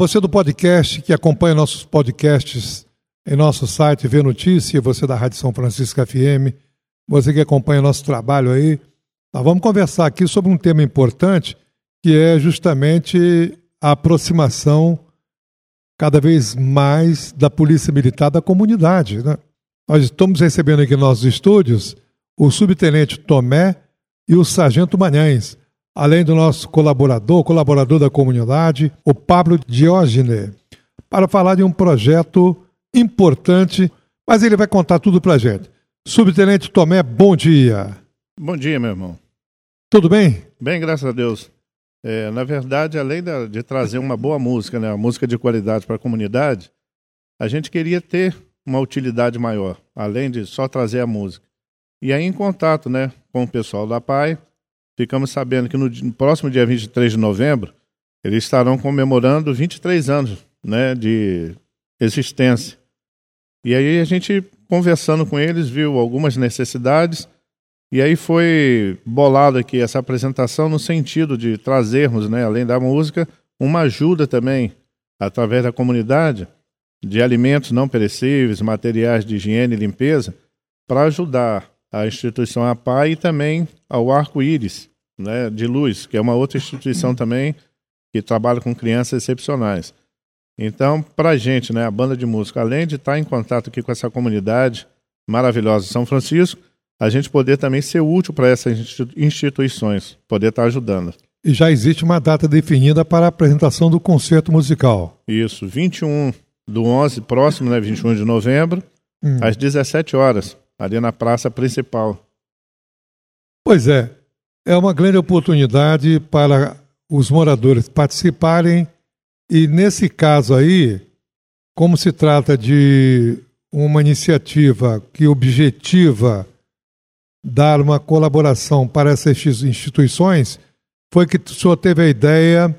Você do podcast que acompanha nossos podcasts em nosso site Vê Notícia, você da Rádio São Francisco FM, você que acompanha nosso trabalho aí, nós vamos conversar aqui sobre um tema importante que é justamente a aproximação cada vez mais da Polícia Militar da comunidade. Né? Nós estamos recebendo aqui nos nossos estúdios o subtenente Tomé e o sargento Manhães, além do nosso colaborador, colaborador da comunidade, o Pablo Diógenes, para falar de um projeto importante, mas ele vai contar tudo para a gente. Subtenente Tomé, bom dia. Bom dia, meu irmão. Tudo bem? Bem, graças a Deus. É, na verdade, além de trazer uma boa música, né, uma música de qualidade para a comunidade, a gente queria ter uma utilidade maior, além de só trazer a música. E aí, em contato né, com o pessoal da PAI, ficamos sabendo que no, próximo dia 23 de novembro, eles estarão comemorando 23 anos né, de existência. E aí a gente, conversando com eles, viu algumas necessidades, e aí foi bolado aqui essa apresentação no sentido de trazermos, né, além da música, uma ajuda também, através da comunidade, de alimentos não perecíveis, materiais de higiene e limpeza, para ajudar a instituição APA e também ao Arco-Íris né, de Luz, que é uma outra instituição também que trabalha com crianças excepcionais. Então, para a gente, né, a banda de música, além de estar em contato aqui com essa comunidade maravilhosa de São Francisco, a gente poder também ser útil para essas instituições, poder estar ajudando. E já existe uma data definida para a apresentação do concerto musical. Isso, 21 do 11, próximo, né, 21 de novembro, hum. às 17 horas ali na praça principal. Pois é, é uma grande oportunidade para os moradores participarem e nesse caso aí, como se trata de uma iniciativa que objetiva dar uma colaboração para essas instituições, foi que o senhor teve a ideia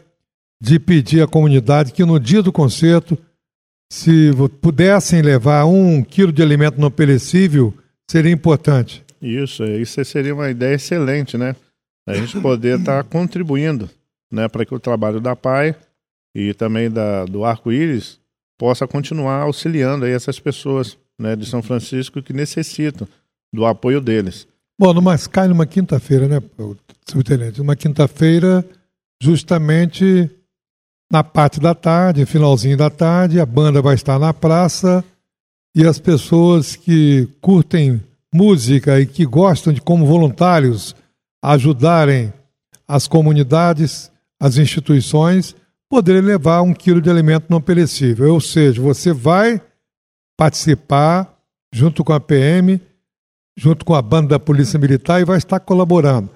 de pedir à comunidade que no dia do concerto, se pudessem levar um quilo de alimento não perecível, seria importante. Isso, isso seria uma ideia excelente, né? A gente poder estar tá contribuindo né, para que o trabalho da PAI e também da, do Arco-Íris possa continuar auxiliando aí essas pessoas né, de São Francisco que necessitam do apoio deles. Bom, numa, cai numa quinta-feira, né, subtenente? Uma quinta-feira, justamente na parte da tarde, finalzinho da tarde, a banda vai estar na praça e as pessoas que curtem música e que gostam de, como voluntários, ajudarem as comunidades, as instituições, poderem levar um quilo de alimento não perecível. Ou seja, você vai participar junto com a PM, junto com a banda da Polícia Militar e vai estar colaborando.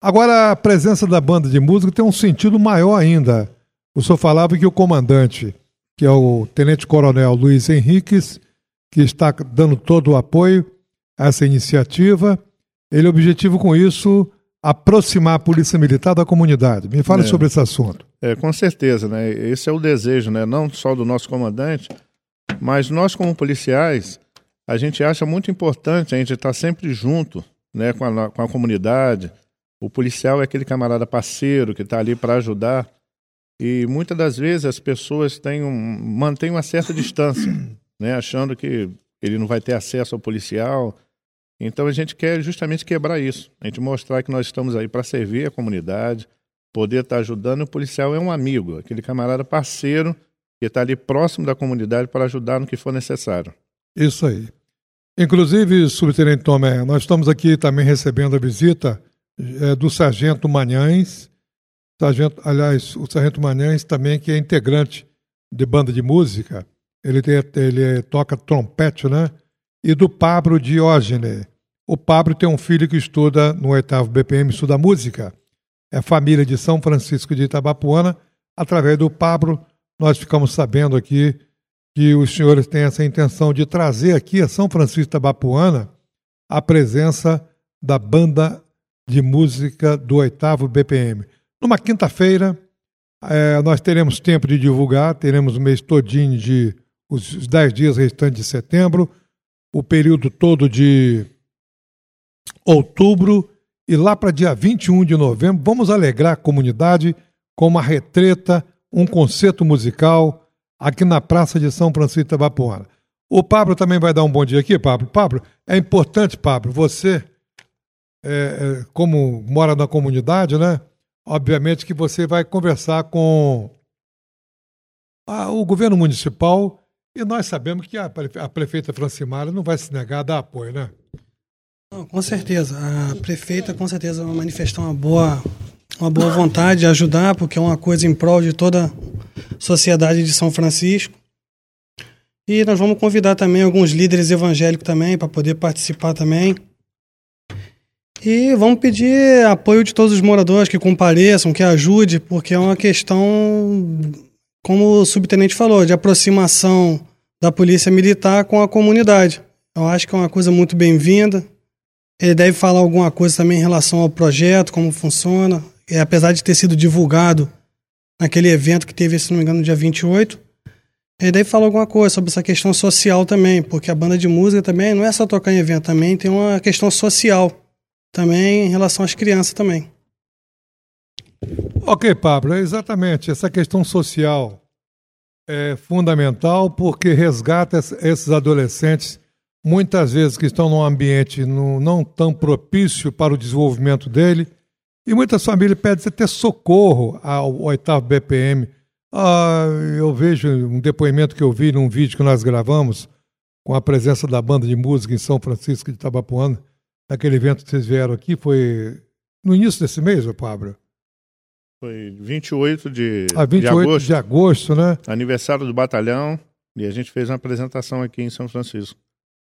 Agora, a presença da banda de música tem um sentido maior ainda. O senhor falava que o comandante, que é o Tenente Coronel Luiz Henriques, que está dando todo o apoio a essa iniciativa. Ele é objetivo com isso aproximar a Polícia Militar da comunidade. Me fale é, sobre esse assunto. É, com certeza, né? Esse é o desejo, né? Não só do nosso comandante, mas nós como policiais, a gente acha muito importante a gente estar sempre junto, né, com a, com a comunidade. O policial é aquele camarada parceiro que está ali para ajudar. E muitas das vezes as pessoas têm um, mantêm uma certa distância né, achando que ele não vai ter acesso ao policial. Então a gente quer justamente quebrar isso, a gente mostrar que nós estamos aí para servir a comunidade, poder estar tá ajudando. O policial é um amigo, aquele camarada parceiro que está ali próximo da comunidade para ajudar no que for necessário. Isso aí. Inclusive, subtenente Tomé, nós estamos aqui também recebendo a visita é, do Sargento Manhães, sargento, aliás, o Sargento Manhães também que é integrante de banda de música ele, tem, ele toca trompete, né? E do Pablo Diógenes. O Pablo tem um filho que estuda no oitavo BPM, estuda música. É família de São Francisco de Itabapuana. Através do Pablo, nós ficamos sabendo aqui que os senhores têm essa intenção de trazer aqui a São Francisco de Itabapuana a presença da banda de música do oitavo BPM. Numa quinta-feira, é, nós teremos tempo de divulgar, teremos o mês todinho de os dez dias restantes de setembro, o período todo de outubro e lá para dia 21 de novembro, vamos alegrar a comunidade com uma retreta, um concerto musical aqui na Praça de São Francisco de Itabapuana. O Pablo também vai dar um bom dia aqui, Pablo. Pablo, é importante, Pablo, você, é, é, como mora na comunidade, né? Obviamente que você vai conversar com a, o governo municipal e nós sabemos que a, a prefeita Francimara não vai se negar a dar apoio, né? Não, com certeza. A prefeita, com certeza, vai manifestar uma boa, uma boa vontade de ajudar, porque é uma coisa em prol de toda a sociedade de São Francisco. E nós vamos convidar também alguns líderes evangélicos também para poder participar também. E vamos pedir apoio de todos os moradores que compareçam, que ajude, porque é uma questão, como o subtenente falou, de aproximação da polícia militar com a comunidade. Eu acho que é uma coisa muito bem-vinda. Ele deve falar alguma coisa também em relação ao projeto, como funciona. E, apesar de ter sido divulgado naquele evento que teve, se não me engano, no dia 28, e daí fala alguma coisa sobre essa questão social também, porque a banda de música também não é só tocar em evento, também tem uma questão social também em relação às crianças também. Ok, Pablo, exatamente. Essa questão social é fundamental porque resgata esses adolescentes, muitas vezes que estão num ambiente não tão propício para o desenvolvimento dele, e muitas famílias pedem até socorro ao oitavo BPM ah, eu vejo um depoimento que eu vi num vídeo que nós gravamos com a presença da banda de música em São Francisco de Itabapuana, naquele evento que vocês vieram aqui, foi no início desse mês, Pablo? Foi 28 de, ah, 28 de agosto. de agosto, né? Aniversário do batalhão, e a gente fez uma apresentação aqui em São Francisco.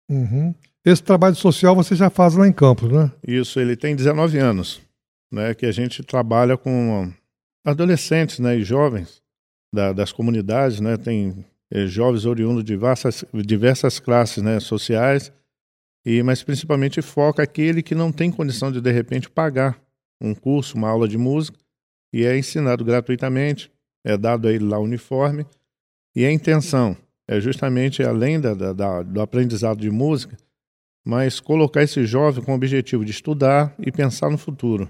Uhum. Esse trabalho social você já faz lá em Campos, né? Isso, ele tem 19 anos, né? Que a gente trabalha com adolescentes né, e jovens da, das comunidades, né? Tem é, jovens oriundos de diversas, diversas classes né, sociais, e mas principalmente foca aquele que não tem condição de, de repente, pagar um curso, uma aula de música, e é ensinado gratuitamente, é dado a ele lá o uniforme, e a intenção é justamente, além da, da, do aprendizado de música, mas colocar esse jovem com o objetivo de estudar e pensar no futuro.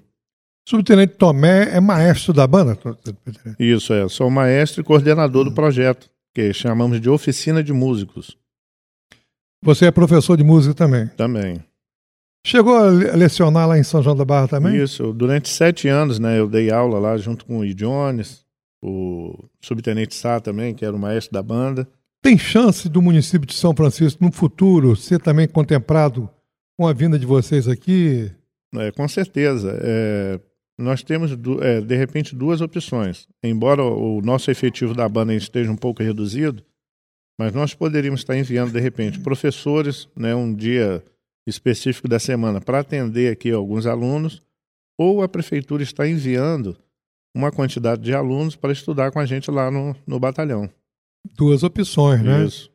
Subtenente Tomé é maestro da banda? Isso, é. Sou maestro e coordenador do projeto, que chamamos de Oficina de Músicos. Você é professor de música também? Também. Chegou a lecionar lá em São João da Barra também? Isso, durante sete anos, né, eu dei aula lá junto com o I. Jones, o subtenente Sá também, que era o maestro da banda. Tem chance do município de São Francisco, no futuro, ser também contemplado com a vinda de vocês aqui? É, com certeza. É, nós temos, é, de repente, duas opções. Embora o nosso efetivo da banda esteja um pouco reduzido, mas nós poderíamos estar enviando, de repente, professores, né, um dia específico da semana, para atender aqui alguns alunos, ou a prefeitura está enviando uma quantidade de alunos para estudar com a gente lá no, no batalhão. Duas opções, né? Isso.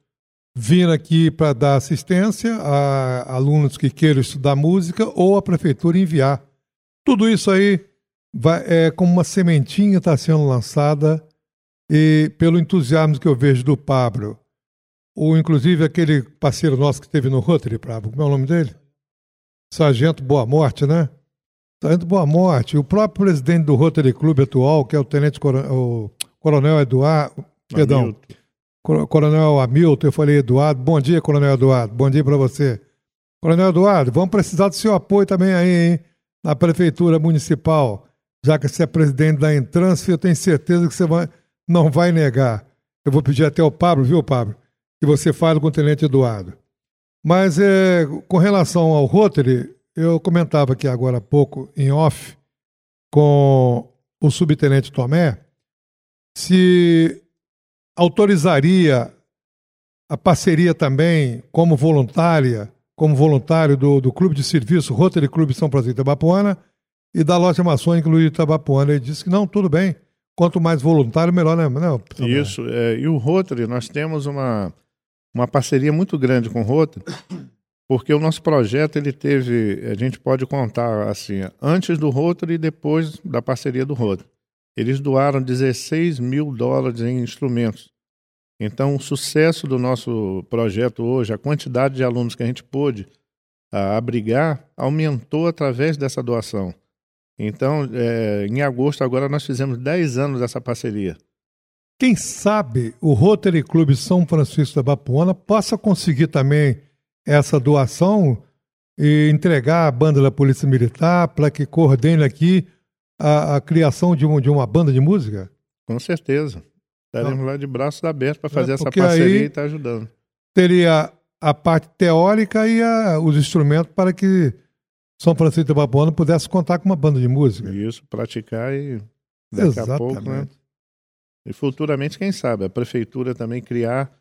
Vir aqui para dar assistência a alunos que queiram estudar música ou a prefeitura enviar. Tudo isso aí vai, é como uma sementinha está sendo lançada e pelo entusiasmo que eu vejo do Pablo, ou inclusive aquele parceiro nosso que esteve no Rotary, Pablo, como é o nome dele? Sargento Boa Morte, né? Sargento Boa Morte, o próprio presidente do Rotary Clube atual, que é o Tenente Coronel, o Coronel Eduardo, perdão, Coronel Hamilton, eu falei Eduardo, bom dia, Coronel Eduardo, bom dia para você. Coronel Eduardo, vamos precisar do seu apoio também aí, hein? Na Prefeitura Municipal já que você é presidente da Entrância, eu tenho certeza que você vai, não vai negar. Eu vou pedir até ao Pablo, viu, Pablo, que você fale com o Tenente Eduardo. Mas é, com relação ao Rotary, eu comentava aqui agora há pouco, em off, com o subtenente Tomé, se autorizaria a parceria também como voluntária, como voluntário do, do Clube de Serviço Rotary Clube São Francisco de Bapuana, e da loja maçônica Luiz Itabapuana. Ele disse que não, tudo bem. Quanto mais voluntário, melhor, né? Não, Isso. É, e o Rotary, nós temos uma, uma parceria muito grande com o Rotary, porque o nosso projeto, ele teve, a gente pode contar assim, antes do Rotary e depois da parceria do Rotary. Eles doaram 16 mil dólares em instrumentos. Então, o sucesso do nosso projeto hoje, a quantidade de alunos que a gente pôde a, abrigar, aumentou através dessa doação. Então, é, em agosto agora nós fizemos 10 anos dessa parceria. Quem sabe o Rotary Clube São Francisco da Bapuana possa conseguir também essa doação e entregar a banda da Polícia Militar para que coordene aqui a, a criação de, um, de, uma banda de música? Com certeza. Estaremos lá de braços abertos para fazer é, essa parceria e estar tá ajudando. Teria a parte teórica e a, os instrumentos para que São Francisco de Bapuana pudesse contar com uma banda de música. Isso, praticar e daqui Exatamente. a pouco, né? E futuramente, quem sabe, a prefeitura também criar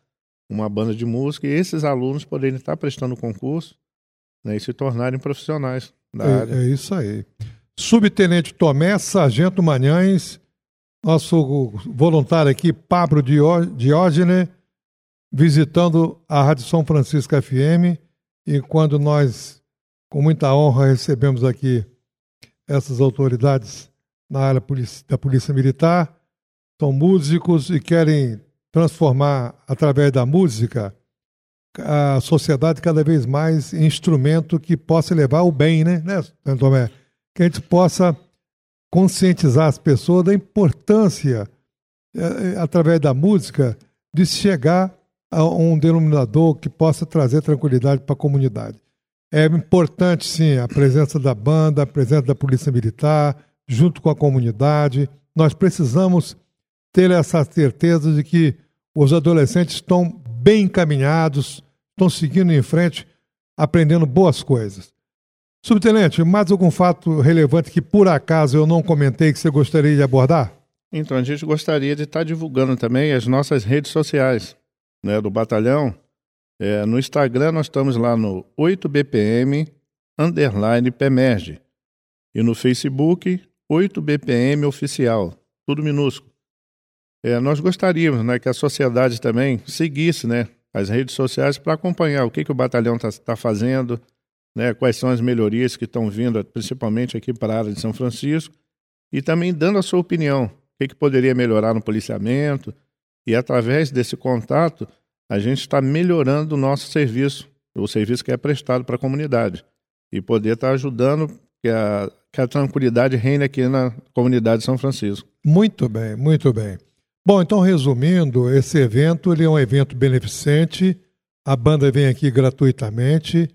uma banda de música e esses alunos poderem estar prestando concurso né, e se tornarem profissionais da é, área. É isso aí. Subtenente Tomé, Sargento Manhães, nosso voluntário aqui, Pablo Diógenes, visitando a Rádio São Francisco FM. E quando nós, com muita honra, recebemos aqui essas autoridades na área da Polícia Militar, são músicos e querem transformar, através da música, a sociedade cada vez mais em instrumento que possa levar o bem, né, né Tomé? Que a gente possa conscientizar as pessoas da importância, é, através da música, de chegar a um denominador que possa trazer tranquilidade para a comunidade. É importante, sim, a presença da banda, a presença da Polícia Militar, junto com a comunidade. Nós precisamos ter essa certeza de que os adolescentes estão bem encaminhados, estão seguindo em frente, aprendendo boas coisas. Subtenente, mais algum fato relevante que por acaso eu não comentei que você gostaria de abordar? Então, a gente gostaria de estar divulgando também as nossas redes sociais né, do batalhão. É, no Instagram nós estamos lá no 8BPM underline PEMERGE e no Facebook 8BPM Oficial, tudo minúsculo. É, nós gostaríamos né, que a sociedade também seguisse né, as redes sociais para acompanhar o que, que o batalhão está tá fazendo, né, quais são as melhorias que estão vindo, principalmente aqui para a área de São Francisco, e também dando a sua opinião, o que, que poderia melhorar no policiamento, e através desse contato, a gente está melhorando o nosso serviço, o serviço que é prestado para a comunidade, e poder estar tá ajudando que a, que a tranquilidade reine aqui na comunidade de São Francisco. Muito bem, muito bem. Bom, então resumindo, esse evento ele é um evento beneficente. A banda vem aqui gratuitamente,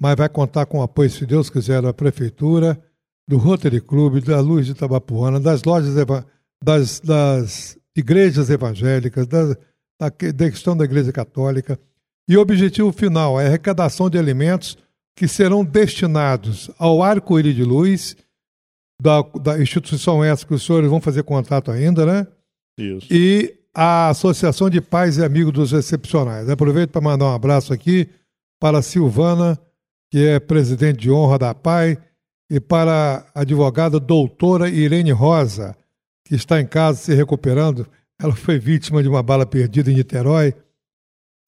mas vai contar com o apoio, se Deus quiser, da prefeitura, do Rotary Club, da Luz de Tabapuana, das lojas das, das igrejas evangélicas, da, da, da questão da Igreja Católica. E o objetivo final é a arrecadação de alimentos que serão destinados ao Arco-Íris de Luz, da, da instituição essa que os senhores vão fazer contato ainda, né? Isso. E a Associação de Pais e Amigos dos Excepcionais. Aproveito para mandar um abraço aqui para a Silvana, que é presidente de honra da PAI, e para a advogada doutora Irene Rosa, que está em casa se recuperando. Ela foi vítima de uma bala perdida em Niterói,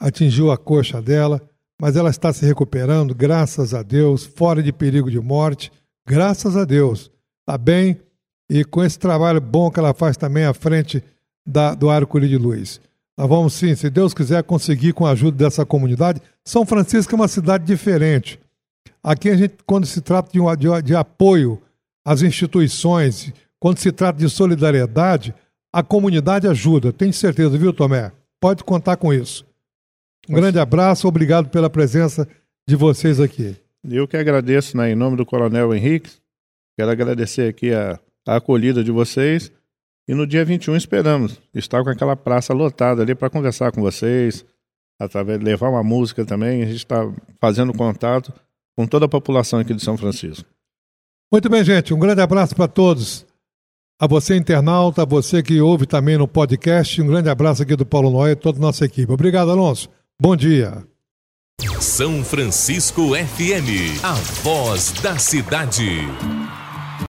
atingiu a coxa dela, mas ela está se recuperando, graças a Deus, fora de perigo de morte, graças a Deus. Está bem, e com esse trabalho bom que ela faz também à frente da, do Arco de Luz. Nós vamos sim, se Deus quiser, conseguir com a ajuda dessa comunidade. São Francisco é uma cidade diferente. Aqui a gente, quando se trata de, um, de, de apoio às instituições, quando se trata de solidariedade, a comunidade ajuda. Tenho certeza, viu, Tomé? Pode contar com isso. Um grande abraço, obrigado pela presença de vocês aqui. Eu que agradeço, né, em nome do Coronel Henrique, quero agradecer aqui a, a acolhida de vocês e no dia 21 esperamos estar com aquela praça lotada ali para conversar com vocês, através de levar uma música também. A gente está fazendo contato com toda a população aqui de São Francisco. Muito bem, gente. Um grande abraço para todos. A você, internauta, a você que ouve também no podcast. Um grande abraço aqui do Paulo Noé e toda a nossa equipe. Obrigado, Alonso. Bom dia. São Francisco FM, a voz da cidade.